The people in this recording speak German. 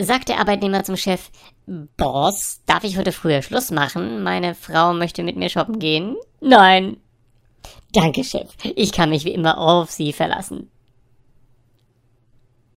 sagt der Arbeitnehmer zum Chef, Boss, darf ich heute früher Schluss machen? Meine Frau möchte mit mir shoppen gehen. Nein. Danke, Chef. Ich kann mich wie immer auf Sie verlassen.